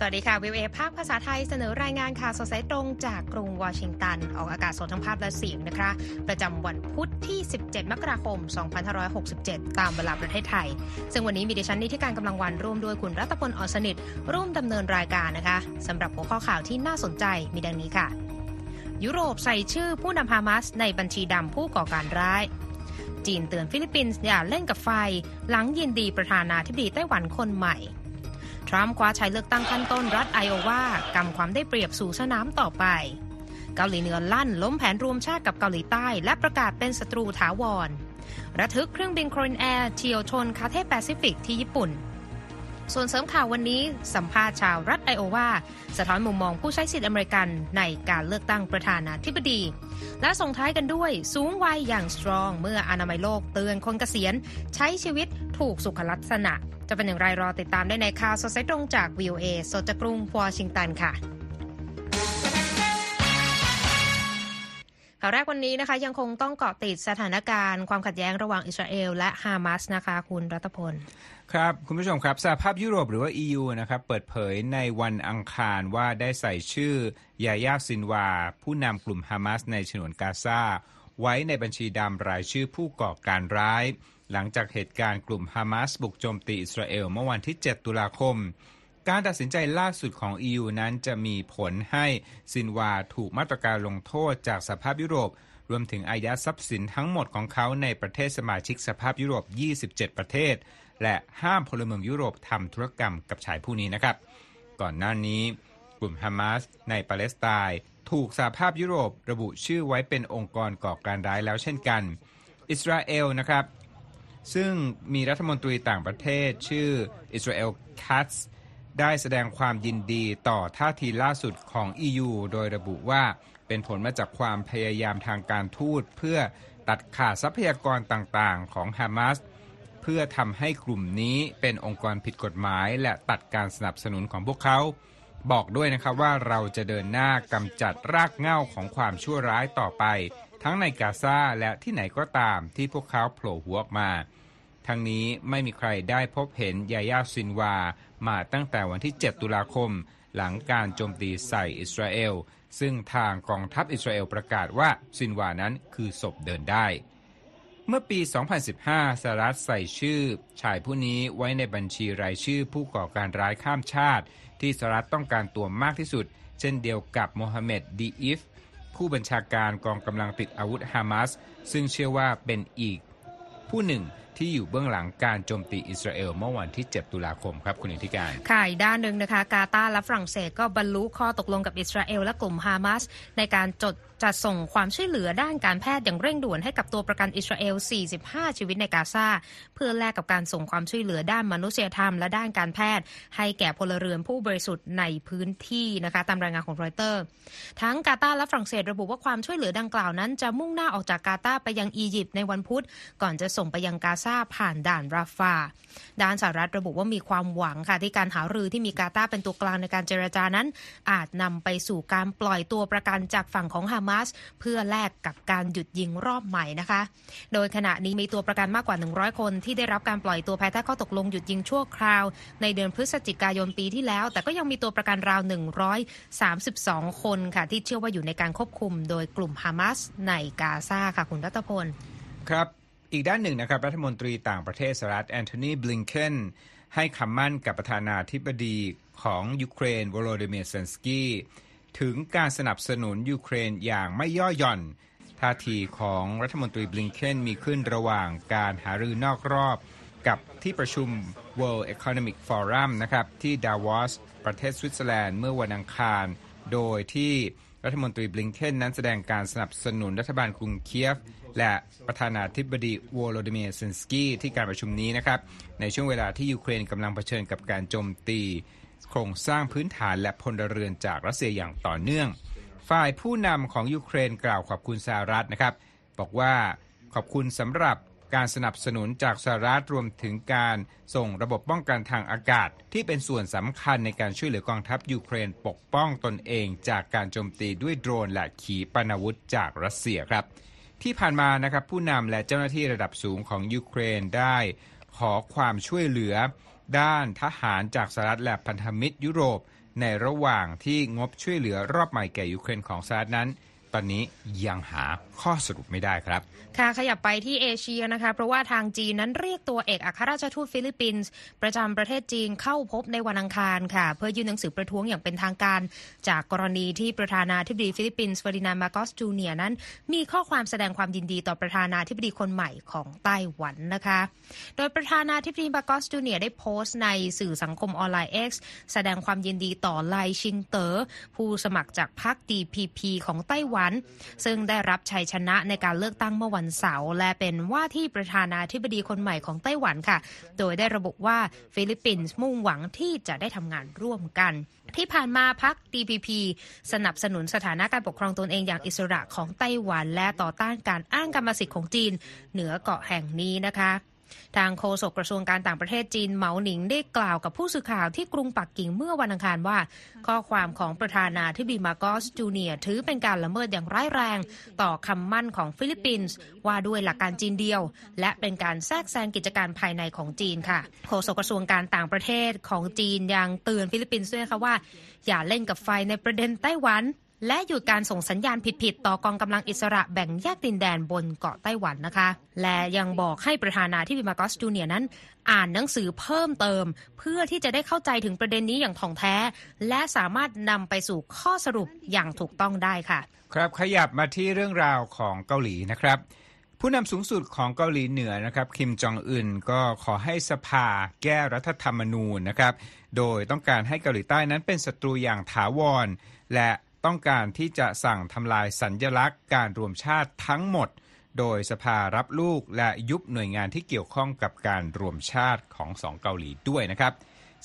สวัสดีค่ะวีโอเอภาคภาษาไทยเสนอรายงานข่าวสดสายตรงจากกรุงวอชิงตัน ออกอากาศสดทั้งภาพและเสียงนะคะ ประจำวันพุธที่ 17 มกราคม 2567 ตามเวลาประเทศไทย ซึ่งวันนี้มีดิฉันนิติการกำลังวันร่วมด้วยคุณรัตพลอ่อนสนิท ร่วมดำเนินรายการนะคะสำหรับหัวข้อข่าวที่น่าสนใจมีดังนี้ค่ะ ยุโรปใส่ชื่อผู้นำฮามาสในบัญชีดำผู้ก่อการร้าย จีนเตือนฟิลิปปินส์อย่าเล่นกับไฟ หลังยินดีประธานาธิบดีไต้หวันคนใหม่ ทรัมป์คว้าชัยเลือกตั้งขั้นต้นรัฐไอโอวากำความได้เปรียบสู่สนามต่อไป เกาหลีเหนือลั่นล้มแผนรวมชาติกับเกาหลีใต้ และประกาศเป็นศัตรูถาวร ระทึกเครื่องบินโคเรียนแอร์เฉียวชนคาเธ่ย์แปซิฟิกที่ญี่ปุ่น ส่วนเสริมข่าววันนี้ สัมภาษณ์ชาวรัฐไอโอวาสะท้อนมุมมองผู้ใช้สิทธิอเมริกันในการเลือกตั้งประธานาธิบดี และส่งท้ายกันด้วยสูงวัยอย่าง strong เมื่ออนามัยโลกเตือนคนเกษียณใช้ชีวิต ถูกสุขลักษณะ จะเป็นอย่างไรรอติดตามได้ในข่าวสดสายตรงจาก VOA สดจากกรุงวอชิงตันค่ะข่าวแรกวันนี้นะคะยังคงต้องเกาะติดสถานการณ์ความขัดแย้งระหว่างอิสราเอลและฮามาสนะคะคุณรัตพล ครับ คุณผู้ชมครับสหภาพยุโรปหรือว่า EU นะครับเปิดเผยในวันอังคารว่าได้ใส่ชื่อยายาซินวา ผู้นำกลุ่มฮามาสในฉนวนกาซาไว้ในบัญชีดำรายชื่อผู้ก่อการร้าย หลังจากเหตุการณ์กลุ่มฮามาสบุกโจมตีอิสราเอลเมื่อวันที่ 7 ตุลาคม การตัดสินใจล่าสุดของ EU นั้นจะมีผลให้ซินวาถูกมาตรการลงโทษจากสภาพยุโรป รวมถึงอายัดทรัพย์สินทั้งหมดของเขาในประเทศสมาชิกสภาพยุโรป 27 ประเทศ และห้ามพลเมืองยุโรปทำธุรกรรมกับชายผู้นี้นะครับ ก่อนหน้านี้กลุ่มฮามาสในปาเลสไตน์ถูกสหภาพยุโรประบุชื่อไว้เป็นองค์กรก่อการร้ายแล้วเช่นกัน อิสราเอลนะครับ ซึ่งมีรัฐมนตรีต่างประเทศชื่ออิสราเอลคัตส์ได้แสดงความยินดีต่อท่าทีล่าสุดของ EU โดยระบุว่าเป็นผลมาจากความพยายามทางการทูตเพื่อตัดขาดทรัพยากรต่างๆ ของฮามาสเพื่อทำให้กลุ่มนี้เป็นองค์กรผิดกฎหมาย และตัดการสนับสนุนของพวกเขา บอกด้วยนะครับว่าเราจะเดินหน้ากำจัดรากเหง้าของความชั่วร้ายต่อไป ทั้งในกาซาและที่ไหนก็ตามที่พวกเขาโผล่หัวออกมา ทั้งนี้ไม่มีใครได้พบเห็นยายาซินวา มาตั้งแต่วันที่ 7 ตุลาคม หลังการโจมตีใส่อิสราเอล ซึ่งทางกองทัพอิสราเอลประกาศว่าซินวานั้นคือศพเดินได้เมื่อปี 2015 สหรัฐใส่ชื่อ ชายผู้นี้ไว้ในบัญชีรายชื่อผู้ก่อการร้ายข้ามชาติ ที่สหรัฐต้องการตัวมากที่สุด เช่นเดียวกับโมฮัมเหม็ดดีอิฟ ผู้บัญชาการกองกำลังติดอาวุธฮามาสซึ่งเชื่อว่าเป็นอีก ผู้หนึ่งที่อยู่เบื้องหลังการโจมตีอิสราเอลเมื่อวันที่ 7 ตุลาคมครับคุณอิทธิการ ค่ะอีกด้านหนึ่งนะคะ กาตาร์และฝรั่งเศสก็บรรลุข้อตกลงกับอิสราเอลและกลุ่มฮามาสในการจด จัดส่งความช่วยเหลือด้านการแพทย์อย่างเร่งด่วนให้กับตัวประกันอิสราเอล 45 ชีวิตในกาซาเพื่อแลกกับการส่งความช่วยเหลือด้านมนุษยธรรมและด้านการแพทย์ ให้แก่พลเรือนผู้บริสุทธิ์ในพื้นที่นะคะตามรายงานของรอยเตอร์ ทั้งกาตาร์และฝรั่งเศสระบุว่าความช่วยเหลือดังกล่าวนั้น จะมุ่งหน้าออกจากกาตาร์ไปยังอียิปต์ในวันพุธ ก่อนจะส่งไปยังกาซาผ่านด่านราฟาด้านสหรัฐระบุว่ามีความหวังค่ะที่การหารือที่มีกาตาร์เป็นตัวกลางในการเจรจานั้น อาจนำไปสู่การปล่อยตัวประกันจากฝั่งของฮามาส เพื่อแลกกับการหยุดยิงรอบใหม่นะคะ โดยขณะนี้มีตัวประกันมากกว่า 100 คนที่ได้รับการปล่อยตัวภายใต้ข้อตกลงหยุดยิงชั่วคราว ในเดือนพฤศจิกายนปีที่แล้ว แต่ก็ยังมีตัวประกันราว 132 คนค่ะ ที่เชื่อว่าอยู่ในการควบคุม โดยกลุ่มฮามาสในกาซาค่ะคุณรัตพลครับอีกด้านหนึ่งนะครับรัฐมนตรีต่างประเทศสหรัฐแอนโทนีบลิงเคนให้คำมั่นกับประธานาธิบดีของยูเครนวโลดิเมียร์เซเลนสกี้ ถึงการสนับสนุนยูเครนอย่างไม่ย่อหย่อนท่าทีของรัฐมนตรีบลิงเคนมีขึ้นระหว่างการหารือนอกรอบ กับที่ประชุม World Economic Forum นะครับที่ดาวอสประเทศสวิตเซอร์แลนด์เมื่อวันอังคาร โดยที่รัฐมนตรีบลิงเคนนั้นแสดงการสนับสนุนรัฐบาลกรุงเคียฟ และประธานาธิบดีวโลดิเมียร์เซเลนสกี้ที่การประชุมนี้นะครับในช่วงเวลาที่ยูเครนกำลังเผชิญกับการโจมตี โครงสร้างพื้นฐานและพลเรือนจากรัสเซียอย่างต่อเนื่อง ฝ่ายผู้นำของยูเครนกล่าวขอบคุณสหรัฐนะครับ บอกว่าขอบคุณสำหรับการสนับสนุนจากสหรัฐรวมถึงการส่งระบบป้องกันทางอากาศ ที่เป็นส่วนสำคัญในการช่วยเหลือกองทัพยูเครนปกป้องตนเอง จากการโจมตีด้วยโดรนและขีปนาวุธจากรัสเซียครับ ที่ผ่านมานะครับผู้นำและเจ้าหน้าที่ระดับสูงของยูเครนได้ขอความช่วยเหลือ ด้านทหารจากสหรัฐและพันธมิตรยุโรป ในระหว่างที่งบช่วยเหลือรอบใหม่แก่ยูเครนของสหรัฐนั้น ตอนนี้ยังหาข้อสรุปไม่ได้ครับ ค่ะขยับไปที่เอเชียนะคะ เพราะว่าทางจีนนั้นเรียกตัวเอกอัครราชทูตฟิลิปปินส์ประจำประเทศจีนเข้าพบในวันอังคารค่ะ เพื่อยื่นหนังสือประท้วงอย่างเป็นทางการ จากกรณีที่ประธานาธิบดีฟิลิปปินส์เฟอร์ดินานด์มาร์กอสจูเนียร์นั้น มีข้อความแสดงความยินดีต่อประธานาธิบดีคนใหม่ของไต้หวันนะคะ โดยประธานาธิบดีมาร์กอสจูเนียร์ได้โพสต์ในสื่อสังคมออนไลน์ X แสดงความยินดีต่อไล่ชิงเต๋อผู้สมัครจากพรรค DPP ของไต้หวันซึ่งได้รับชัยชนะในการเลือกตั้งเมื่อวันเสาร์และเป็นว่าที่ประธานาธิบดีคนใหม่ของไต้หวันค่ะ โดยได้ระบุว่าฟิลิปปินส์มุ่งหวังที่จะได้ทำงานร่วมกัน ที่ผ่านมาพรรค DPP สนับสนุนสถานะการปกครองตนเองอย่างอิสระของไต้หวัน และต่อต้านการอ้างกรรมสิทธิ์ของจีน เหนือเกาะแห่งนี้นะคะ ทางโฆษกกระทรวงการต่างประเทศจีนเหมาหนิงได้กล่าวกับผู้สื่อข่าวที่กรุงปักกิ่งเมื่อวันอังคารว่า ข้อความของประธานาธิบดีมาร์กอสจูเนียร์ถือเป็นการละเมิดอย่างร้ายแรง ต่อคำมั่นของฟิลิปปินส์ว่าด้วยหลักการจีนเดียว และเป็นการแทรกแซงกิจการภายในของจีนค่ะโฆษกกระทรวงการต่างประเทศของจีนยังเตือนฟิลิปปินส์ด้วยนะคะว่า อย่าเล่นกับไฟในประเด็นไต้หวัน และหยุดการส่งสัญญาณผิดๆต่อกองกำลังอิสระแบ่งแยกดินแดนบนเกาะไต้หวันนะคะ และยังบอกให้ประธานาธิบดีมาโกสจูเนียนั้น อ่านหนังสือเพิ่มเติม เพื่อที่จะได้เข้าใจถึงประเด็นนี้อย่างถ่องแท้ และสามารถนำไปสู่ข้อสรุปอย่างถูกต้องได้ค่ะ ครับขยับมาที่เรื่องราวของเกาหลีนะครับผู้นำสูงสุดของเกาหลีเหนือนะครับคิมจองอึนก็ขอให้สภาแก้รัฐธรรมนูญนะครับ โดยต้องการให้เกาหลีใต้นั้นเป็นศัตรูอย่างถาวร และ ต้องการที่จะสั่งทำลายสัญญลักษณ์การรวมชาติทั้งหมด โดยสภารับลูกและยุบหน่วยงานที่เกี่ยวข้องกับการรวมชาติของสองเกาหลีด้วยนะครับ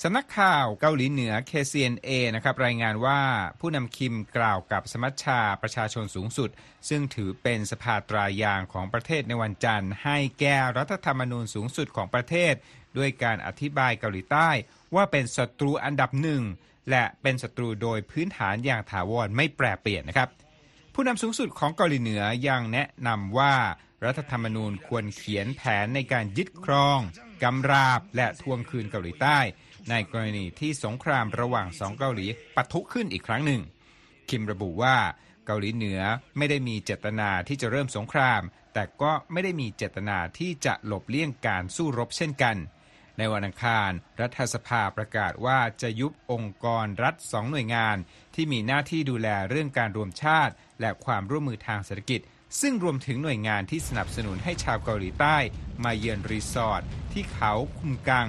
สำนักข่าวเกาหลีเหนือ KCNA นะครับรายงานว่าผู้นำคิมกล่าวกับสมัชชาประชาชนสูงสุด ซึ่งถือเป็นสภาตรายางของประเทศในวันจันทร์ ให้แก้รัฐธรรมนูญสูงสุดของประเทศ ด้วยการอธิบายเกาหลีใต้ ว่าเป็นศัตรูอันดับหนึ่ง และเป็นศัตรูโดยพื้นฐานอย่างถาวรไม่แปรเปลี่ยนนะครับ ผู้นำสูงสุดของเกาหลีเหนือยังแนะนำว่ารัฐธรรมนูญควรเขียนแผนในการยึดครองกำราบ และทวงคืนเกาหลีใต้ ในกรณีที่สงครามระหว่างสองเกาหลีปะทุขึ้นอีกครั้งหนึ่ง คิมระบุว่าเกาหลีเหนือไม่ได้มีเจตนาที่จะเริ่มสงคราม แต่ก็ไม่ได้มีเจตนาที่จะหลบเลี่ยงการสู้รบเช่นกัน ในวันอังคาร รัฐสภาประกาศว่าจะยุบองค์กรรัฐสองหน่วยงาน ที่มีหน้าที่ดูแลเรื่องการรวมชาติ และความร่วมมือทางเศรษฐกิจ ซึ่งรวมถึงหน่วยงานที่สนับสนุนให้ชาวเกาหลีใต้ มาเยือนรีสอร์ทที่เขาคุมกัง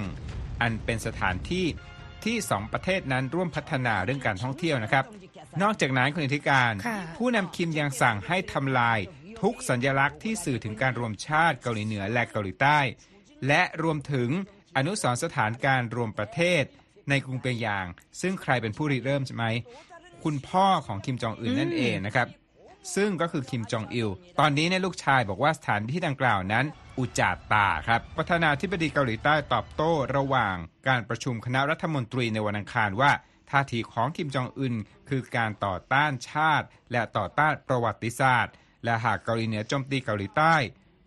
อันเป็นสถานที่ที่สองประเทศนั้นร่วมพัฒนาเรื่องการท่องเที่ยวนะครับ นอกจากนั้นคุณอธิการค่ะผู้นำคิมยังสั่งให้ทำลายทุกสัญลักษณ์ที่สื่อถึงการรวมชาติเกาหลีเหนือและเกาหลีใต้ และรวมถึง อนุสรณ์สถานการรวมประเทศในกรุงเปียงยาง ซึ่งใครเป็นผู้ริเริ่มใช่ไหม คุณพ่อของคิมจองอึนนั่นเองนะครับ ซึ่งก็คือคิมจองอิล ตอนนี้เนี่ยลูกชายบอกว่าสถานที่ดังกล่าวนั้น อุจจาตาครับ ประธานาธิบดีเกาหลีใต้ตอบโต้ระหว่างการประชุมคณะรัฐมนตรีในวันอังคารว่าท่าทีของคิมจองอึนคือการต่อต้านชาติ และต่อต้านประวัติศาสตร์ และหากเกาหลีเหนือโจมตีเกาหลีใต้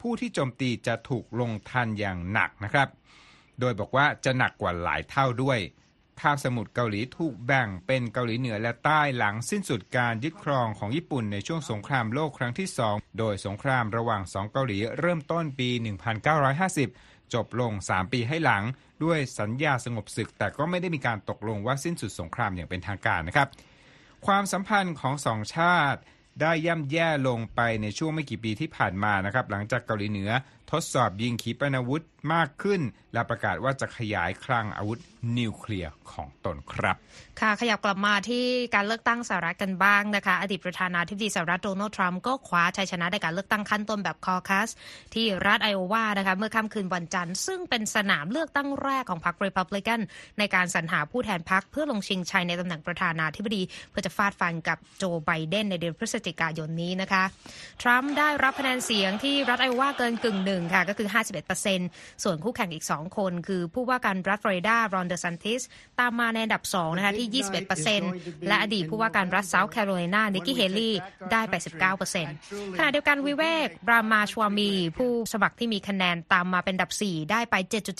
ผู้ที่โจมตีจะถูกลงทันอย่างหนักนะครับ โดยบอกว่าจะหนักกว่าหลายเท่าด้วยคาบสมุทรเกาหลีถูกแบ่งเป็นเกาหลีเหนือและใต้หลังสิ้นสุดการยึดครองของญี่ปุ่นในช่วงสงครามโลกครั้งที่ 2 โดยสงครามระหว่างสองเกาหลีเริ่มต้นปี 1950 จบลง 3 ปีให้หลัง ด้วยสัญญาสงบศึก แต่ก็ไม่ได้มีการตกลงว่าสิ้นสุดสงครามอย่างเป็นทางการนะครับ ความสัมพันธ์ของสองชาติ ได้ย่ำแย่ลงไปในช่วงไม่กี่ปีที่ผ่านมานะครับหลังจากเกาหลีเหนือทดสอบยิงขีปนาวุธมากขึ้น และประกาศว่าจะขยายคลังอาวุธนิวเคลียร์ของตนครับ ค่ะขยับกลับมาที่การเลือกตั้งสหรัฐกันบ้างนะคะ อดีตประธานาธิบดีสหรัฐโดนัลด์ทรัมป์ก็คว้าชัยชนะในการเลือกตั้งขั้นต้นแบบคอคัส ที่รัฐไอโอวานะคะเมื่อค่ำคืนวันจันทร์ ซึ่งเป็นสนามเลือกตั้งแรกของพรรครีพับลิกันในการสรรหาผู้แทนพรรคเพื่อลงชิงชัยในตำแหน่งประธานาธิบดี เพื่อจะฟาดฟันกับโจไบเดนในเดือนพฤศจิกายนนี้นะคะทรัมป์ได้รับคะแนนเสียงที่รัฐไอโอวาเกินกึ่งหนึ่งค่ะก็คือ 51%ส่วนคู่แข่งอีก 2 คน คือผู้ว่าการรัฐฟลอริดารอนเดอร์ซันติสตามมาในอันดับ 2 นะคะที่ 21%และอดีตผู้ว่าการรัฐเซาท์แคโรไลนานิกกี้เฮลี่ได้ไป 19%ขณะเดียวกันวิเวครามาสวามี ผู้สมัครที่มีคะแนนตามมาเป็นอันดับ 4 ได้ไป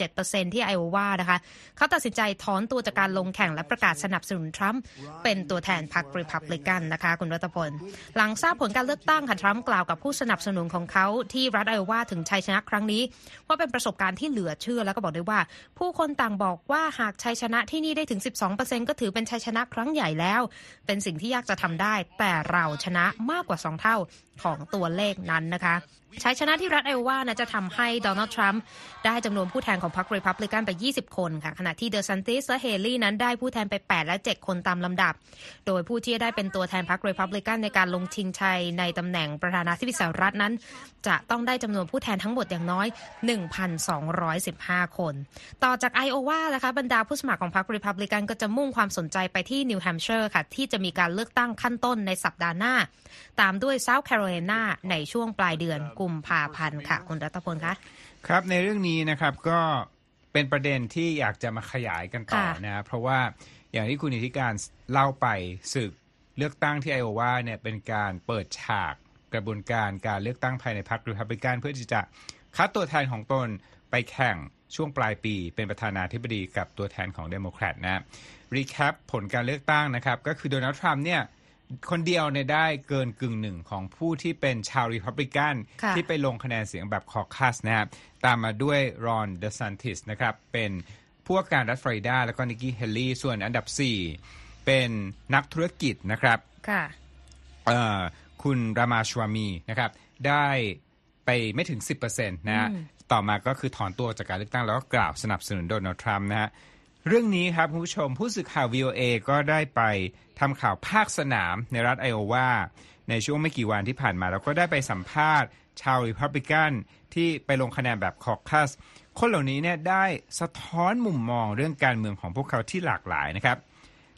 7.7%ที่ไอโอวานะคะเขาตัดสินใจถอนตัวจากการลงแข่งและประกาศสนับสนุนทรัมป์เป็นตัวแทนพรรครีพับลิกันนะคะ คุณรัตพลหลังทราบผลการเลือกตั้งค่ะทรัมป์กล่าวกับผู้สนับสนุนของเขาที่รัฐไอโอวาถึงชัยชนะครั้งนี้ ว่าเป็นประสบการณ์ที่เหลือเชื่อแล้วก็บอกด้วยว่า ผู้คนต่างบอกว่าหากชัยชนะที่นี่ได้ถึง 12%ก็ถือเป็นชัยชนะครั้งใหญ่แล้ว เป็นสิ่งที่ยากจะทำได้ แต่เราชนะมากกว่า 2 เท่า ของตัวเลขนั้นนะคะชัยชนะที่รัฐไอโอวานะจะทำให้โดนัลด์ทรัมป์ได้จำนวนผู้แทนของพรรครีพับลิกันไป 20 คนค่ะ ขณะที่เดอซานติสและเฮลี่นั้นได้ผู้แทนไป 8 และ 7 คนตามลำดับ โดยผู้ที่ได้เป็นตัวแทนพรรครีพับลิกันในการลงชิงชัยในตำแหน่งประธานาธิบดีสหรัฐนั้น จะต้องได้จำนวนผู้แทนทั้งหมดอย่างน้อย 1,215 คน ต่อจากไอโอวานะคะบรรดาผู้สมัครของพรรครีพับลิกันก็จะมุ่งความสนใจไปที่นิวแฮมป์เชอร์ค่ะที่จะมีการเลือกตั้งขั้นต้นในสัปดาห์หน้า ตามด้วยเซาท์แคโรไลนาในช่วงปลายเดือนกุมภาพันธ์ค่ะ คุณรัตพลคะครับในเรื่องนี้นะครับก็เป็นประเด็นที่อยากจะมาขยายกันต่อค่ะนะเพราะว่าอย่างที่คุณอิทธิการเล่าไปศึกเลือกตั้งที่ไอโอวาเนี่ยเป็นการเปิดฉากกระบวนการการเลือกตั้งภายในพรรครีพับลิกันเพื่อที่จะคัดตัวแทนของตนไปแข่งช่วงปลายปีเป็นประธานาธิบดีกับตัวแทนของเดโมแครตนะ recap ผลการเลือกตั้งนะครับ ก็คือโดนัลด์ทรัมป์เนี่ย คนเดียวเนี่ยได้เกินกึ่งหนึ่งของผู้ที่เป็นชาวรีพับลิกันค่ะที่ไปลงคะแนนเสียงแบบ caucus นะครับ ตามมาด้วยรอนเดซันติสนะครับ เป็นผู้ว่าการรัฐฟลอริดา แล้วก็นิกกี้เฮลลี่ ส่วนอันดับ 4 เป็นนักธุรกิจนะครับค่ะเอ่อคุณรามาสวามีนะครับ ได้ไปไม่ถึง 10%นะฮะอืมต่อมาก็คือถอนตัวจากการเลือกตั้งแล้วก็กล่าวสนับสนุนโดนัลด์ทรัมป์นะฮะ เรื่องนี้ครับคุณผู้ชมผู้สื่อข่าว VOA ก็ได้ไปทำข่าวภาคสนามในรัฐไอโอวาในช่วงไม่กี่วันที่ผ่านมาแล้วก็ได้ไปสัมภาษณ์ ชาวริพับลิกันที่ไปลงคะแนนแบบคอคัส คนเหล่านี้เนี่ยได้สะท้อนมุมมองเรื่องการเมืองของพวกเขาที่หลากหลายนะครับ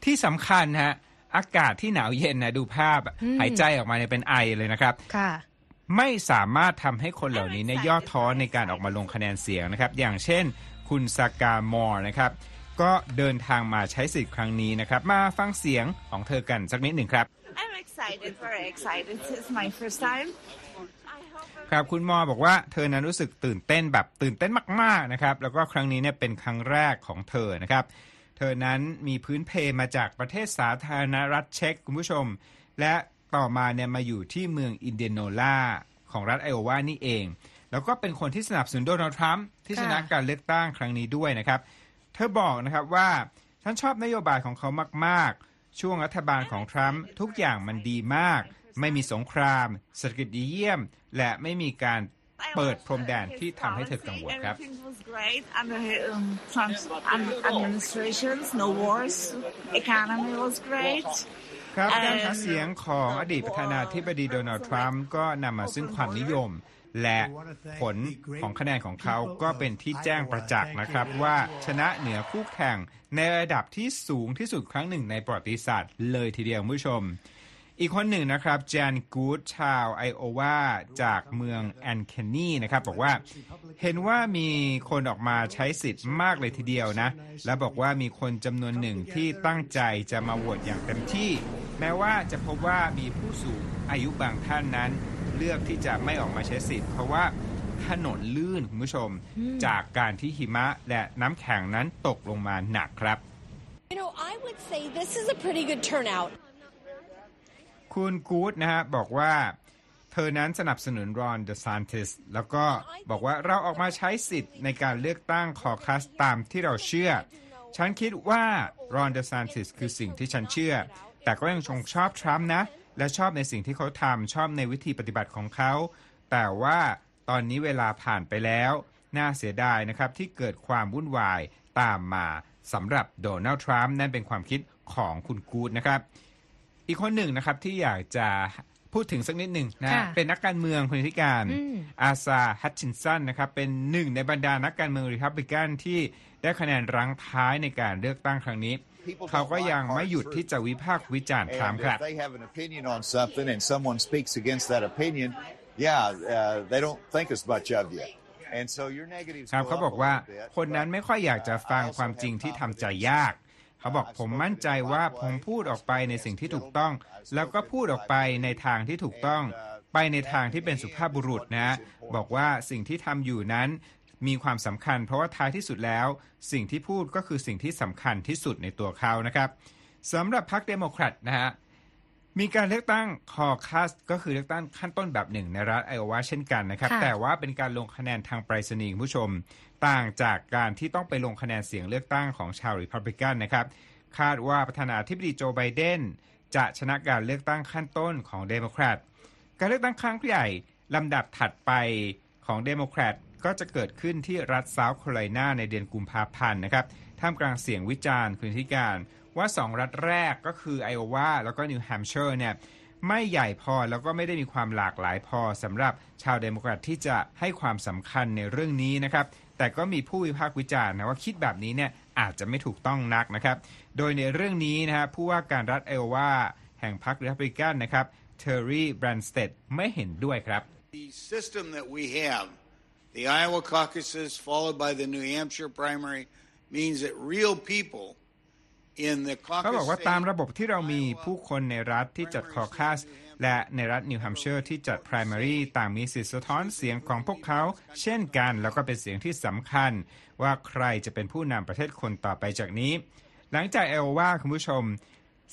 ที่สำคัญฮะอากาศที่หนาวเย็นนะดูภาพอะอืมหายใจออกมาเนี่ยเป็นไอเลยนะครับค่ะไม่สามารถทำให้คนเหล่านี้เนี่ยย่อท้อในการออกมาลงคะแนนเสียงนะครับ อย่างเช่น คุณซากามอร์นะครับ ก็เดินทางมาใช้สิทธิ์ครั้งนี้นะครับ มาฟังเสียงของเธอกันสักนิดหนึ่งครับ I'm excited, very excited. It's my first time. I hope ครับคุณมอบอกว่าเธอนั้นรู้สึกตื่นเต้นแบบตื่นเต้นมากๆนะครับ แล้วก็ครั้งนี้เนี่ยเป็นครั้งแรกของเธอนะครับ เธอนั้นมีพื้นเพมาจากประเทศสาธารณรัฐเช็กคุณผู้ชม และต่อมาเนี่ยมาอยู่ที่เมืองอินเดียโนลาของรัฐไอโอวานี่เอง แล้วก็เป็นคนที่สนับสนุนโดนัลด์ทรัมป์ที่ชนะค่ะการเลือกตั้งครั้งนี้ด้วยนะครับ เธอบอกนะครับว่าฉันชอบนโยบายของเขามากๆ ช่วงรัฐบาลของทรัมป์ทุกอย่างมันดีมาก ไม่มีสงครามเศรษฐกิจดีเยี่ยม และไม่มีการ I เปิด was, พรมแดน uh, ที่ his ทำให้เธอกังวล policy, ครับ Everything was great under um, Trump's um, administrations, no wars, economy was great. ครับเอ่อการหาเสียงของอดีตประธานาธิบดีโดนัลด์ทรัมป์ก็นำมาซึ่งความนิยม และผลของคะแนนของเขาก็เป็นที่แจ้งประจักษ์นะครับ ว่าชนะเหนือคู่แข่งในระดับที่สูงที่สุดครั้งหนึ่งในประวัติศาสตร์เลยทีเดียวผู้ชม อีกคนหนึ่งนะครับแจนกูดชาวไอโอวาจากเมืองแอนเคนนีนะครับบอกว่าเห็นว่ามีคนออกมาใช้สิทธิ์มากเลยทีเดียวนะ และบอกว่ามีคนจำนวนหนึ่งที่ตั้งใจจะมาโหวตอย่างเต็มที่ แม้ว่าจะพบว่ามีผู้สูงอายุบางท่านนั้น เลือกที่จะไม่ออกมาใช้สิทธิ์ เพราะว่าถนนลื่นคุณผู้ชม จากการที่หิมะและน้ำแข็งนั้นตกลงมาหนักครับ You know, I would say this is a pretty good turnout. คุณกู๊ดนะฮะบอกว่าเธอนั้นสนับสนุนรอนเดอะซานติสแล้วก็บอกว่าเราออกมาใช้สิทธิ์ในการเลือกตั้งคอคัสตามที่เราเชื่อ ฉันคิดว่ารอนเดอะซานติสคือสิ่งที่ฉันเชื่อ แต่ก็ยังชงชอบทรัมป์นะ และชอบในสิ่งที่เขาทำชอบในวิธีปฏิบัติของเขา แต่ว่าตอนนี้เวลาผ่านไปแล้ว น่าเสียดายนะครับที่เกิดความวุ่นวายตามมาสำหรับโดนัลด์ทรัมป์นั่นเป็นความคิดของคุณกู๊ดนะครับ อีกคนหนึ่งนะครับที่อยากจะพูดถึงสักนิดหนึ่งนะค่ะเป็นนักการเมืองคนที่การอืมอาซาฮัตชินสันนะครับเป็นหนึ่งในบรรดานักการเมืองริพับลิกันที่ได้คะแนนรั้งท้ายในการเลือกตั้งครั้งนี้ เขาก็ยังไม่หยุดที่จะวิพากษ์วิจารณ์ทรัม And ป์ครับ if they have an opinion on something and someone speaks against that opinion, yeah, uh, they don't think as much of you. And so your negatives ครับ go เขา up บอก a ว่า little bit, คนนั้น but, ไม่ค่อยอยากจะ uh, ฟัง I also ความจริง have ที่ทำใจ confidence. ยาก เขาบอกผมมั่นใจว่าผมพูดออกไปในสิ่งที่ถูกต้อง แล้วก็พูดออกไปในทางที่ถูกต้อง ไปในทางที่เป็นสุภาพบุรุษนะ บอกว่าสิ่งที่ทำอยู่นั้น มีความสำคัญ เพราะว่าท้ายที่สุดแล้ว สิ่งที่พูดก็คือสิ่งที่สำคัญที่สุดในตัวเขานะครับสำหรับพรรคเดโมแครตนะฮะมีการเลือกตั้งคอคัสก็คือเลือกตั้งขั้นต้นแบบหนึ่งในรัฐไอโอวาเช่นกันนะครับค่ะแต่ว่าเป็นการลงคะแนนทางไปรษณีย์คุณผู้ชม ต่างจากการที่ต้องไปลงคะแนนเสียงเลือกตั้งของชาวริพับลิกันนะครับ คาดว่าประธานาธิบดีโจไบเดนจะชนะการเลือกตั้งขั้นต้นของเดโมแครตการเลือกตั้งครั้งใหญ่ลำดับถัดไปของเดโมแครต ก็จะเกิดขึ้นที่รัฐเซาท์แคโรไลนาในเดือนกุมภาพันธ์นะครับท่ามกลางเสียงวิจารณ์คุณธิการว่าสองรัฐแรกก็คือไอโอวาแล้วก็นิวแฮมเชอร์เนี่ยไม่ใหญ่พอแล้วก็ไม่ได้มีความหลากหลายพอสำหรับชาวเดโมแครตที่จะให้ความสำคัญในเรื่องนี้นะครับแต่ก็มีผู้วิพากษ์วิจารณ์นะว่าคิดแบบนี้เนี่ยอาจจะไม่ถูกต้องนักนะครับ โดยในเรื่องนี้นะฮะผู้ว่าการรัฐไอโอวาแห่งพรรครีพับลิกันนะครับเทอร์รี่แบรนสเตดไม่เห็นด้วยครับ The system that we have, the Iowa caucuses followed by the New Hampshire primary, means that real people in the เขา caucus บอกว่า state, ตามระบบที่เรามีผู้คนในรัฐที่จัดคอคัสและในรัฐนิวแฮมป์เชอร์ที่จัด primary ต่างมีสิทธิสะท้อนเสียงของพวกเขา เช่นกันแล้วก็เป็นเสียงที่สำคัญ ว่าใครจะเป็นผู้นำประเทศคนต่อไปจากนี้ หลังจากไอโอวาคุณผู้ชม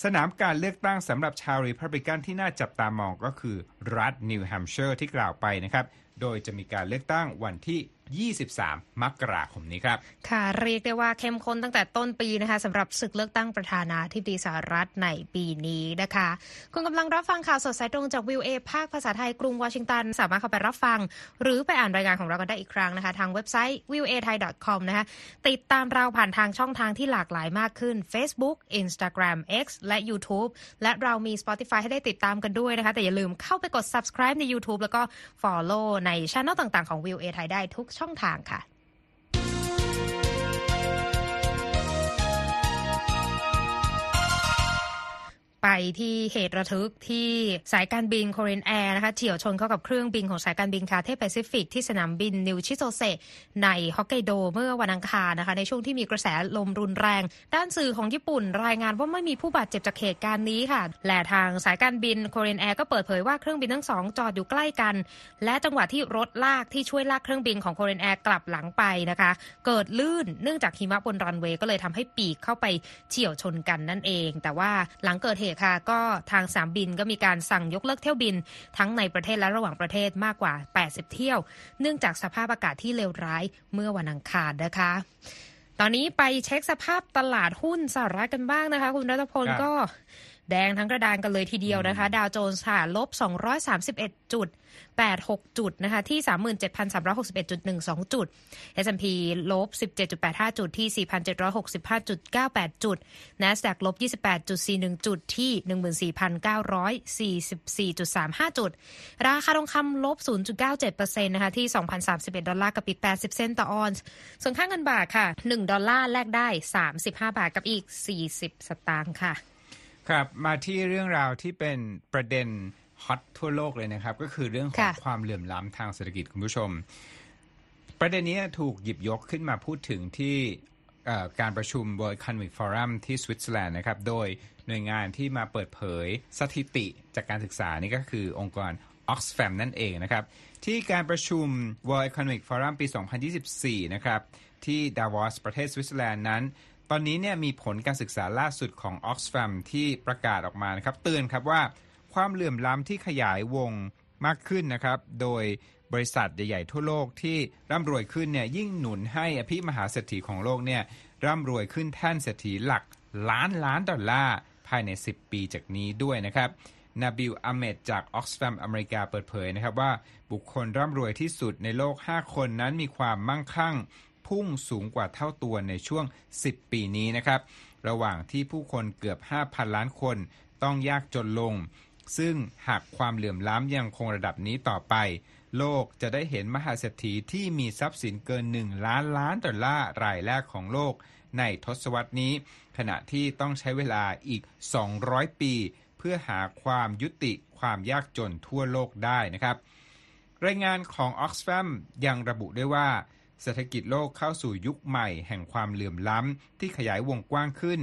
สนามการเลือกตั้งสำหรับชาวรีพับลิกันที่น่าจับตามองก็คือรัฐนิวแฮมป์เชอร์ที่กล่าวไปนะครับ โดยจะมีการเลือกตั้งวันที่ 23 มกราคมนี้ครับ ค่ะ เรียกได้ว่าเข้มข้นตั้งแต่ต้นปีนะคะสำหรับศึกเลือกตั้งประธานาธิบดีสหรัฐในปีนี้นะคะ คุณกำลังรับฟังข่าวสดสายตรงจากวีโอเอภาคภาษาไทยกรุงวอชิงตัน สามารถเข้าไปรับฟัง หรือไปอ่านรายงานของเรากันได้อีกครั้งนะคะ ทางเว็บไซต์ w i w a thai com นะคะติดตามเราผ่านทางช่องทางที่หลากหลายมากขึ้น Facebook Instagram X และ YouTube และเรามี Spotify ให้ได้ติดตามกันด้วยนะคะแต่อย่าลืมเข้าไปกด subscribe ใน YouTube แล้วก็ follow ในช่องต่างๆของ w i w a Thai ได้ทุกช่องทางค่ะ ไปที่เหตุระทึกที่สายการบินโคเรียนแอร์นะคะเฉี่ยวชนเข้ากับเครื่องบินของสายการบินคาเธ่ย์แปซิฟิคที่สนามบินนิวชิโตเซะในฮอกไกโดเมื่อวันอังคารนะคะในช่วงที่มีกระแสลมรุนแรง ด้านสื่อของญี่ปุ่นรายงานว่าไม่มีผู้บาดเจ็บจากเหตุการณ์นี้ค่ะ และทางสายการบินโคเรียนแอร์ก็เปิดเผยว่าเครื่องบินทั้งสองจอดอยู่ใกล้กัน และจังหวะที่รถลากที่ช่วยลากเครื่องบินของโคเรียนแอร์กลับหลังไปนะคะ เกิดลื่นเนื่องจากหิมะบนรันเวย์ก็เลยทำให้ปีกเข้าไปเฉี่ยวชนกันนั่นเอง แต่ว่าหลังเกิดเหตุค่ะ ก็ทางสนามบินก็มีการสั่งยกเลิกเที่ยวบิน ทั้งในประเทศและระหว่างประเทศมากกว่า 80 เที่ยว เนื่องจากสภาพอากาศที่เลวร้ายเมื่อวันอังคารนะคะตอนนี้ไปเช็คสภาพตลาดหุ้นสหรัฐกันบ้างนะคะ คุณรัตพลครับก็ แดงทั้งกระดานกันเลยทีเดียวนะคะ ดาวโจนส์ค่ะลบ 231จุด86 จุดนะคะที่ 37,361.12 จุด S&P ลบ 17.85 จุดที่ 4,765.98 จุด NASDAQ ลบ 28.41 จุดที่ 14,944.35 จุด ราคาทองคำลบ 0.97%นะคะที่ 2,031 ดอลลาร์กับอีก 80 เซนต์ต่อออนซ์ส่วนค่าเงินบาทค่ะ 1 ดอลลาร์แลกได้ 35 บาทกับอีก 40 สตางค์ค่ะ ครับมาที่เรื่องราวที่เป็นประเด็น hot ทั่วโลกเลยนะครับ ก็คือเรื่องของค่ะความเหลื่อมล้ำทางเศรษฐกิจคุณผู้ชม ประเด็นนี้ถูกหยิบยกขึ้นมาพูดถึงที่เอ่อการประชุม World Economic Forum ที่สวิตเซอร์แลนด์นะครับ โดยหน่วยงานที่มาเปิดเผยสถิติจากการศึกษานี่ก็คือองค์กร Oxfam นั่นเองนะครับ ที่การประชุม World Economic Forum ปี 2024 นะครับ ที่ดาวอสประเทศสวิตเซอร์แลนด์นั้น ตอนนี้เนี่ยมีผลการศึกษาล่าสุดของ Oxfam ที่ประกาศออกมานะครับเตือนครับว่าความเหลื่อมล้ำที่ขยายวงมากขึ้นนะครับ โดยบริษัทใหญ่ๆทั่วโลกที่ร่ำรวยขึ้นเนี่ยยิ่งหนุนให้อภิมหาเศรษฐีของโลกเนี่ยร่ำรวยขึ้นแท่นเศรษฐีหลักล้านล้านดอลลาร์ภายใน 10 ปีจากนี้ด้วยนะครับนาบิลอาเหม็ดจาก Oxfam อเมริกาเปิดเผยนะครับว่าบุคคลร่ำรวยที่สุดในโลก 5 คนนั้นมีความมั่งคั่ง พุ่งสูงกว่าเท่าตัวในช่วง 10 ปีนี้นะครับระหว่างที่ผู้คนเกือบ 5,000 ล้านคนต้องยากจนลง ซึ่งหากความเหลื่อมล้ำยังคงระดับนี้ต่อไป โลกจะได้เห็นมหาเศรษฐีที่มีทรัพย์สินเกิน 1 ล้านล้านดอลลาร์รายแรกของโลก ในทศวรรษนี้ ขณะที่ต้องใช้เวลาอีก 200 ปี เพื่อหาความยุติความยากจนทั่วโลกได้นะครับ รายงานของ Oxfam ยังระบุด้วยว่า เศรษฐกิจโลกเข้าสู่ยุคใหม่แห่งความเหลื่อมล้ำที่ขยายวงกว้างขึ้น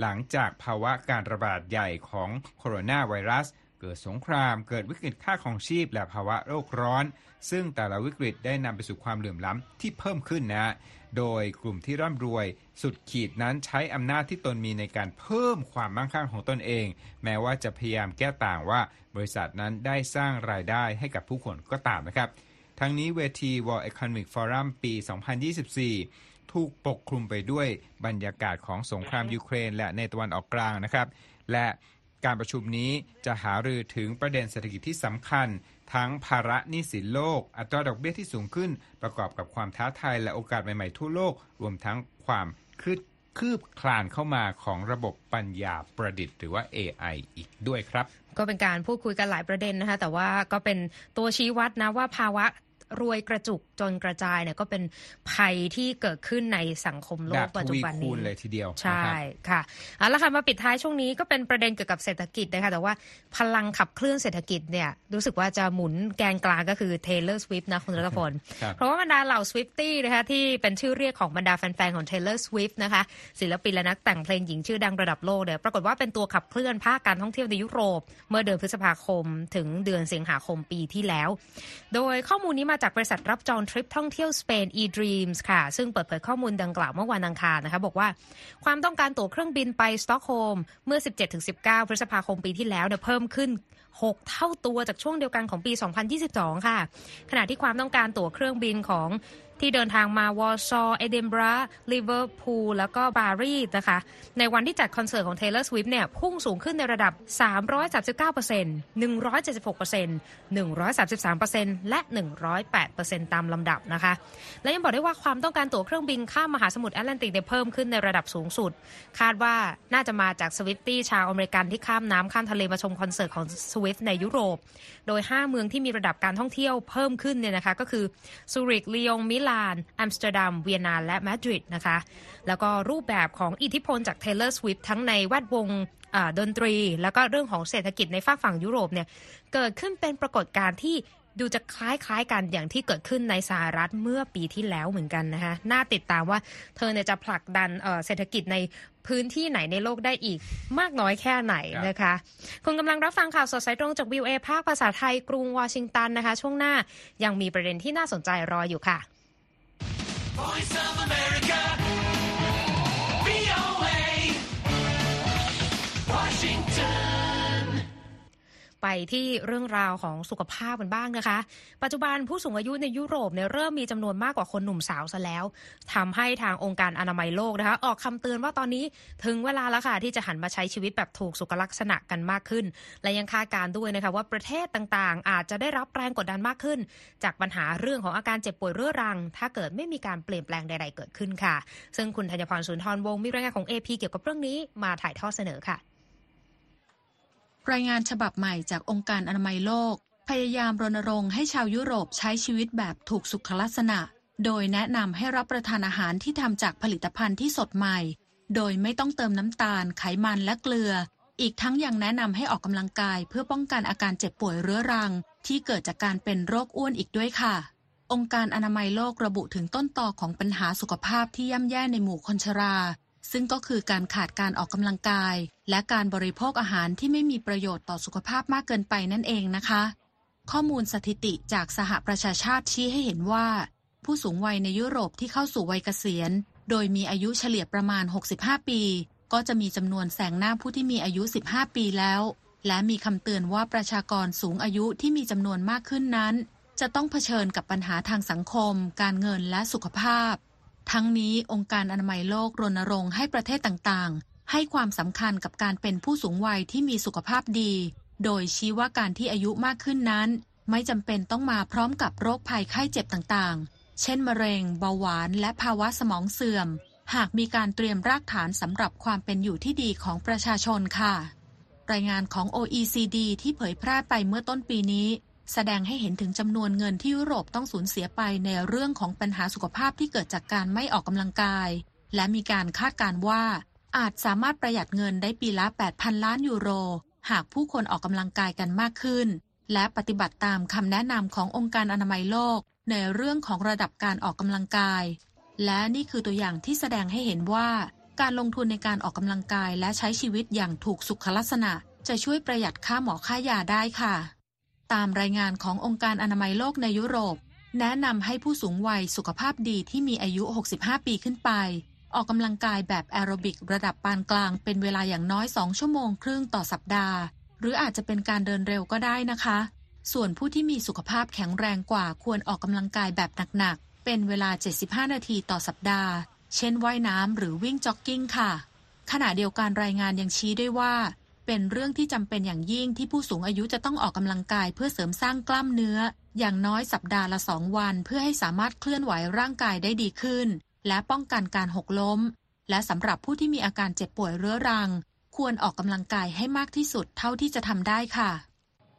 หลังจากภาวะการระบาดใหญ่ของโคโรนาไวรัส เกิดสงคราม เกิดวิกฤตค่าของชีพ และภาวะโรคร้อน ซึ่งแต่ละวิกฤตได้นำไปสู่ความเหลื่อมล้ำที่เพิ่มขึ้นนะ โดยกลุ่มที่ร่ำรวย สุดขีดนั้นใช้อำนาจที่ตนมีในการเพิ่มความมั่งคั่งของตนเอง แม้ว่าจะพยายามแก้ต่างว่าบริษัทนั้นได้สร้างรายได้ให้กับผู้คนก็ตามนะครับ ทั้งนี้เวที World Economic Forum ปี 2024 ถูกปกคลุมไปด้วยบรรยากาศของสงครามยูเครน และในตะวันออกกลางนะครับ และการประชุมนี้จะหารือถึงประเด็นเศรษฐกิจที่สำคัญ ทั้งภาระหนี้สินโลก อัตราดอกเบี้ยที่สูงขึ้น ประกอบกับความท้าทายและโอกาสใหม่ๆทั่วโลก รวมทั้งความคืบคืบคลานเข้ามาของระบบปัญญาประดิษฐ์หรือว่า AI อีกด้วยครับ ก็เป็นการพูดคุยกันหลายประเด็นนะคะ แต่ว่าก็เป็นตัวชี้วัดนะว่าภาวะ รวยกระจุกจนกระจายเนี่ยก็เป็นภัยที่เกิดขึ้นในสังคมโลแบกบปัจทจุวีบันคูนี้ณเลยทีเดียวใช่นะครับค่ะเอาละค่ะมาปิดท้ายช่วงนี้ก็เป็นประเด็นเกี่ยวกับเศรษฐกิจนะคะแต่ว่าพลังขับเคลื่อนเศรษฐกิจเนี่ยรู้สึกว่าจะหมุนแกนกลางก็คือ Taylor Swift นะคุณรัตพลครับเพราะว่าบรรดาเหล่า Swiftie นะคะที่เป็นชื่อเรียกของบรรดาแฟนๆของ Taylor Swift นะคะศิลปินและนักแต่งเพลงหญิงชื่อดังระดับโลกเนี่ยปรากฏว่าเป็นตัวขับเคลื่อนภาคการท่องเที่ยวในยุโรป เมื่อเดือนพฤษภาคม ถึงเดือนสิงหาคมปีที่แล้ว โดยข้อมูลนี้มาจากบริษัทรับจองทริปท่องเที่ยวสเปน eDreams ค่ะ ซึ่งเปิดเผยข้อมูลดังกล่าวเมื่อวันอังคารนะคะ บอกว่าความต้องการตั๋วเครื่องบินไปสตอกโฮล์มเมื่อ 17-19 พฤษภาคมปีที่แล้วเนี่ยเพิ่มขึ้น 6 เท่าตัวจากช่วงเดียวกันของปี 2022 ค่ะ ขณะที่ความต้องการตั๋วเครื่องบินของ ที่เดินทางมาวอร์ซอเอดินบะระลิเวอร์พูลแล้วก็ปารีสนะคะ ในวันที่จัดคอนเสิร์ตของ Taylor Swift เนี่ยพุ่งสูงขึ้นในระดับ 339% 176% 133%และ 108%ตามลำดับนะคะ และยังบอกได้ว่าความต้องการตั๋วเครื่องบินข้ามมหาสมุทรแอตแลนติกเนี่ยเพิ่มขึ้นในระดับสูงสุด คาดว่าน่าจะมาจาก Swiftie ชาวอเมริกันที่ข้ามน้ำข้ามทะเลมาชมคอนเสิร์ตของ Swift ในยุโรป โดย 5 เมืองที่มีระดับการท่องเที่ยวเพิ่มขึ้นเนี่ยนะคะก็คือซูริกลียงมิลานอัมสเตอร์ดัม เวียนนาและมาดริดนะคะ แล้วก็รูปแบบของอิทธิพลจาก Taylor Swift ทั้งในแวดวงดนตรี แล้วก็เรื่องของเศรษฐกิจในฝากฝั่งยุโรปเนี่ยเกิดขึ้นเป็นปรากฏการณ์ที่ดูจะคล้ายๆกันอย่างที่เกิดขึ้นในสหรัฐเมื่อปีที่แล้วเหมือนกันนะคะน่าติดตามว่าเธอเนี่ยจะผลักดันเอ่อเศรษฐกิจในพื้นที่ไหนในโลกได้อีกมากน้อยแค่ไหนนะคะ คุณกำลังรับฟังข่าวสดสายตรงจากวิวเอภาคภาษาไทยกรุงวอชิงตันนะคะ ช่วงหน้ายังมีประเด็นที่น่าสนใจรออยู่ค่ะ Voice of America. ไปที่เรื่องราวของสุขภาพกันบ้างนะคะ ปัจจุบันผู้สูงอายุในยุโรปเนี่ยเริ่มมีจำนวนมากกว่าคนหนุ่มสาวซะแล้วทำให้ทางองค์การอนามัยโลกนะคะ ออกคำเตือนว่าตอนนี้ถึงเวลาแล้วค่ะ ที่จะหันมาใช้ชีวิตแบบถูกสุขลักษณะกันมากขึ้น และยังคาดการ์ด้วยนะคะว่าประเทศต่างๆ อาจจะได้รับแรงกดดันมากขึ้น จากปัญหาเรื่องของอาการเจ็บป่วยเรื้อรัง ถ้าเกิดไม่มีการเปลี่ยนแปลงใด ๆ เกิดขึ้นค่ะ ซึ่งคุณธัญพรสุนทรวงศ์มีรายงานของ AP เกี่ยวกับเรื่องนี้มาถ่ายทอดเสนอค่ะ รายงานฉบับใหม่จากองค์การอนามัยโลก พยายามรณรงค์ให้ชาวยุโรปใช้ชีวิตแบบถูกสุขลักษณะ โดยแนะนำให้รับประทานอาหารที่ทำจากผลิตภัณฑ์ที่สดใหม่ โดยไม่ต้องเติมน้ำตาล ไขมันและเกลือ อีกทั้งยังแนะนำให้ออกกำลังกายเพื่อป้องกันอาการเจ็บป่วยเรื้อรัง ที่เกิดจากการเป็นโรคอ้วนอีกด้วยค่ะ องค์การอนามัยโลกระบุถึงต้นตอของปัญหาสุขภาพที่ย่ำแย่ในหมู่คนชรา ซึ่งก็คือการขาดการออกกำลังกาย และการบริโภคอาหารที่ไม่มีประโยชน์ต่อสุขภาพมากเกินไปนั่นเองนะคะ ข้อมูลสถิติจากสหประชาชาติชี้ให้เห็นว่า ผู้สูงวัยในยุโรปที่เข้าสู่วัยเกษียณ โดยมีอายุเฉลี่ยประมาณ 65 ปี ก็จะมีจำนวนแสงหน้าผู้ที่มีอายุ 15 ปีแล้ว และมีคำเตือนว่าประชากรสูงอายุที่มีจำนวนมากขึ้นนั้น จะต้องเผชิญกับปัญหาทางสังคม การเงินและสุขภาพ ทั้งนี้องค์การอนามัยโลกรณรงค์ให้ประเทศต่างๆ ให้ความสำคัญกับการเป็นผู้สูงวัยที่มีสุขภาพดี โดยชี้ว่าการที่อายุมากขึ้นนั้น ไม่จำเป็นต้องมาพร้อมกับโรคภัยไข้เจ็บต่างๆ เช่น มะเร็ง เบาหวาน และภาวะสมองเสื่อม หากมีการเตรียมรากฐานสำหรับความเป็นอยู่ที่ดีของประชาชนค่ะ รายงานของ OECD ที่เผยแพร่ไปเมื่อต้นปีนี้ แสดงให้เห็นถึงจำนวนเงินที่ยุโรปต้องสูญเสียไปในเรื่องของปัญหาสุขภาพที่เกิดจากการไม่ออกกำลังกาย และมีการคาดการว่า อาจสามารถประหยัดเงินได้ปีละ 8,000 ล้านยูโร หากผู้คนออกกำลังกายกันมากขึ้น และปฏิบัติตามคำแนะนำขององค์การอนามัยโลก ในเรื่องของระดับการออกกำลังกาย และนี่คือตัวอย่างที่แสดงให้เห็นว่าการลงทุนในการออกกำลังกายและใช้ชีวิตอย่างถูกสุขลักษณะ จะช่วยประหยัดค่าหมอค่ายาได้ค่ะ ตามรายงานขององค์การอนามัยโลกในยุโรป แนะนำให้ผู้สูงวัยสุขภาพดีที่มีอายุ 65 ปีขึ้นไป ออกกำลังกายแบบแอโรบิกระดับปานกลางเป็นเวลาอย่างน้อย 2 ชั่วโมงครึ่งต่อสัปดาห์ หรืออาจจะเป็นการเดินเร็วก็ได้นะคะ ส่วนผู้ที่มีสุขภาพแข็งแรงกว่าควรออกกำลังกายแบบหนักๆ เป็นเวลา 75 นาทีต่อสัปดาห์ เช่นว่ายน้ำหรือวิ่งจ็อกกิ้งค่ะ ขณะเดียวกันรายงานยังชี้ด้วยว่า เป็นเรื่องที่จำเป็นอย่างยิ่งที่ผู้สูงอายุจะต้องออกกำลังกายเพื่อเสริมสร้างกล้ามเนื้อ อย่างน้อยสัปดาห์ละสองวัน เพื่อให้สามารถเคลื่อนไหวร่างกายได้ดีขึ้น และป้องกันการหกล้ม และสำหรับผู้ที่มีอาการเจ็บป่วยเรื้อรัง ควรออกกำลังกายให้มากที่สุดเท่าที่จะทำได้ค่ะ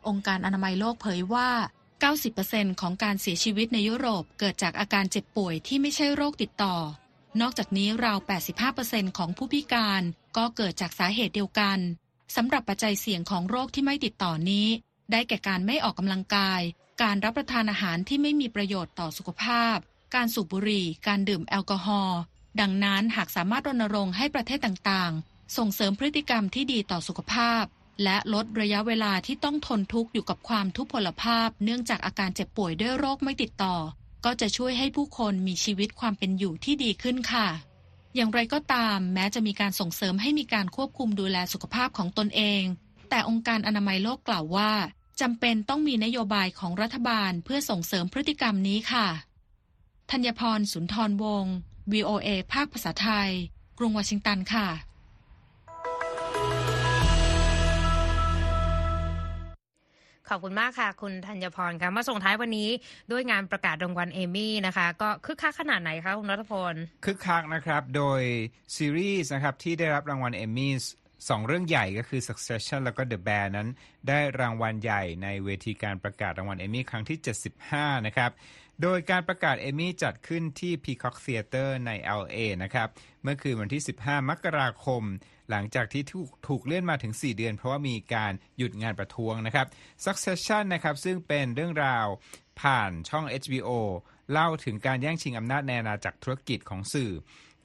องค์การอนามัยโลกเผยว่า 90%ของการเสียชีวิตในยุโรปเกิดจากอาการเจ็บป่วยที่ไม่ใช่โรคติดต่อ นอกจากนี้ราว 85%ของผู้พิการก็เกิดจากสาเหตุเดียวกัน สำหรับปัจจัยเสี่ยงของโรคที่ไม่ติดต่อนี้ ได้แก่การไม่ออกกำลังกาย การรับประทานอาหารที่ไม่มีประโยชน์ต่อสุขภาพ การสูบบุหรี่ การดื่มแอลกอฮอล์ดังนั้นหากสามารถรณรงค์ให้ประเทศต่างๆ ส่งเสริมพฤติกรรมที่ดีต่อสุขภาพ และลดระยะเวลาที่ต้องทนทุกข์อยู่กับความทุพพลภาพ เนื่องจากอาการเจ็บป่วยด้วยโรคไม่ติดต่อ ก็จะช่วยให้ผู้คนมีชีวิตความเป็นอยู่ที่ดีขึ้นค่ะ อย่างไรก็ตาม แม้จะมีการส่งเสริมให้มีการควบคุมดูแลสุขภาพของตนเอง แต่องค์การอนามัยโลกกล่าวว่าจำเป็นต้องมีนโยบายของรัฐบาลเพื่อส่งเสริมพฤติกรรมนี้ค่ะธัญพรสุนทรวงศ์ VOA ภาคภาษาไทย กรุงวอชิงตันค่ะ ขอบคุณมากค่ะ คุณธัญพรค่ะมาส่งท้ายวันนี้ด้วยงานประกาศรางวัลเอมี่นะคะ ก็คึกคักขนาดไหนคะคุณรัตพลคึกคักนะครับ โดยซีรีส์นะครับที่ได้รับรางวัลเอมมี่สองเรื่องใหญ่ก็คือ Succession แล้วก็ The Bear นั้น ได้รางวัลใหญ่ในเวทีการประกาศรางวัลเอมี่ครั้งที่ 75 นะครับ โดยการประกาศเอมี่จัดขึ้นที่ Peacock Theater ใน LA นะครับ เมื่อคืนวันที่ 15 มกราคม หลังจากที่ถูกถกเลื่อนมาถึง 4 เดือน เพราะว่ามีการหยุดงานประท้วงนะครับ Succession นะครับซึ่งเป็นเรื่องราวผ่านช่อง HBO เล่าถึงการแย่งชิงอำนาจในอาณาจักรธุรกิจของสื่อ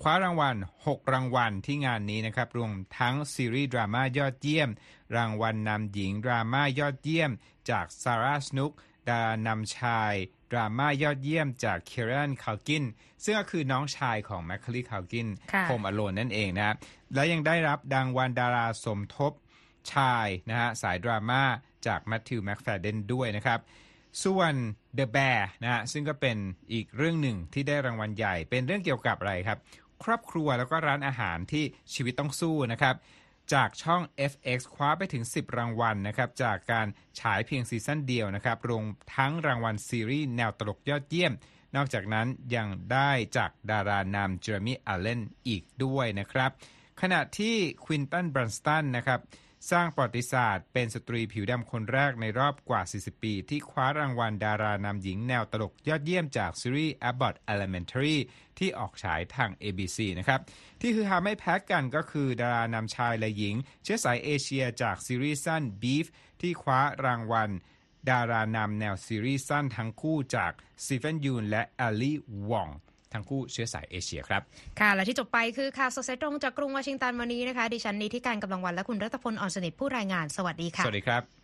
คว้ารางวัล 6 รางวัลที่งานนี้นะครับ รวมทั้งซีรีส์ดราม่ายอดเยี่ยม รางวัลนำหญิงดราม่ายอดเยี่ยม จากซาร่าสนุกดารานำชาย ดราม่ายอดเยี่ยมจากเคเรนคาลกินซึ่งก็คือน้องชายของแมคคลีคาลกินค่ะโฮมอโลนนั่นเองนะครับและยังได้รับรางวัลดาราสมทบชายนะฮะสายดราม่าจากแมทธิวแม็กแฟเดนด้วยนะครับ ส่วน The Bear นะฮะซึ่งก็เป็นอีกเรื่องหนึ่งที่ได้รางวัลใหญ่ เป็นเรื่องเกี่ยวกับอะไรครับ ครอบครัวแล้วก็ร้านอาหารที่ชีวิตต้องสู้นะครับ จากช่อง FX คว้าไปถึง 10 รางวัลนะครับจากการฉายเพียงซีซั่นเดียวนะครับรวมทั้งรางวัลซีรีส์แนวตลกยอดเยี่ยม นอกจากนั้นยังได้จากดารานำเจเรมี่อัลเลนอีกด้วยนะครับ ขณะที่ควินตันบรันสตันนะครับ สร้างประวัติศาสตร์ เป็นสตรีผิวดำคนแรกในรอบกว่า 40 ปี ที่คว้ารางวัลดารานำหญิงแนวตลกยอดเยี่ยมจากซีรีส์ Abbott Elementary ที่ออกฉายทาง ABC นะครับ ที่ฮือฮาไม่แพ้กันก็คือดารานำชายและหญิง เชื้อสายเอเชียจากซีรีส์สั้น Beef ที่คว้ารางวัลดารานำแนวซีรีส์สั้นทั้งคู่จากสตีเฟนยูนและแอลลี่วอง ทั้งคู่เชื้อสายเอเชียครับ ค่ะ และที่จบไปคือข่าวสดสายตรงจากกรุงวอชิงตันวันนี้นะคะ ดิฉันนีธิกาญจน์กำลังวรรณและคุณรัตพลอ่อนสนิทผู้รายงาน สวัสดีค่ะ สวัสดีครับ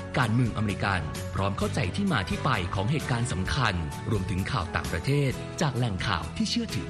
การเมืองอเมริกัน พร้อมเข้าใจที่มาที่ไปของเหตุการณ์สำคัญ รวมถึงข่าวต่างประเทศ จากแหล่งข่าวที่เชื่อถือ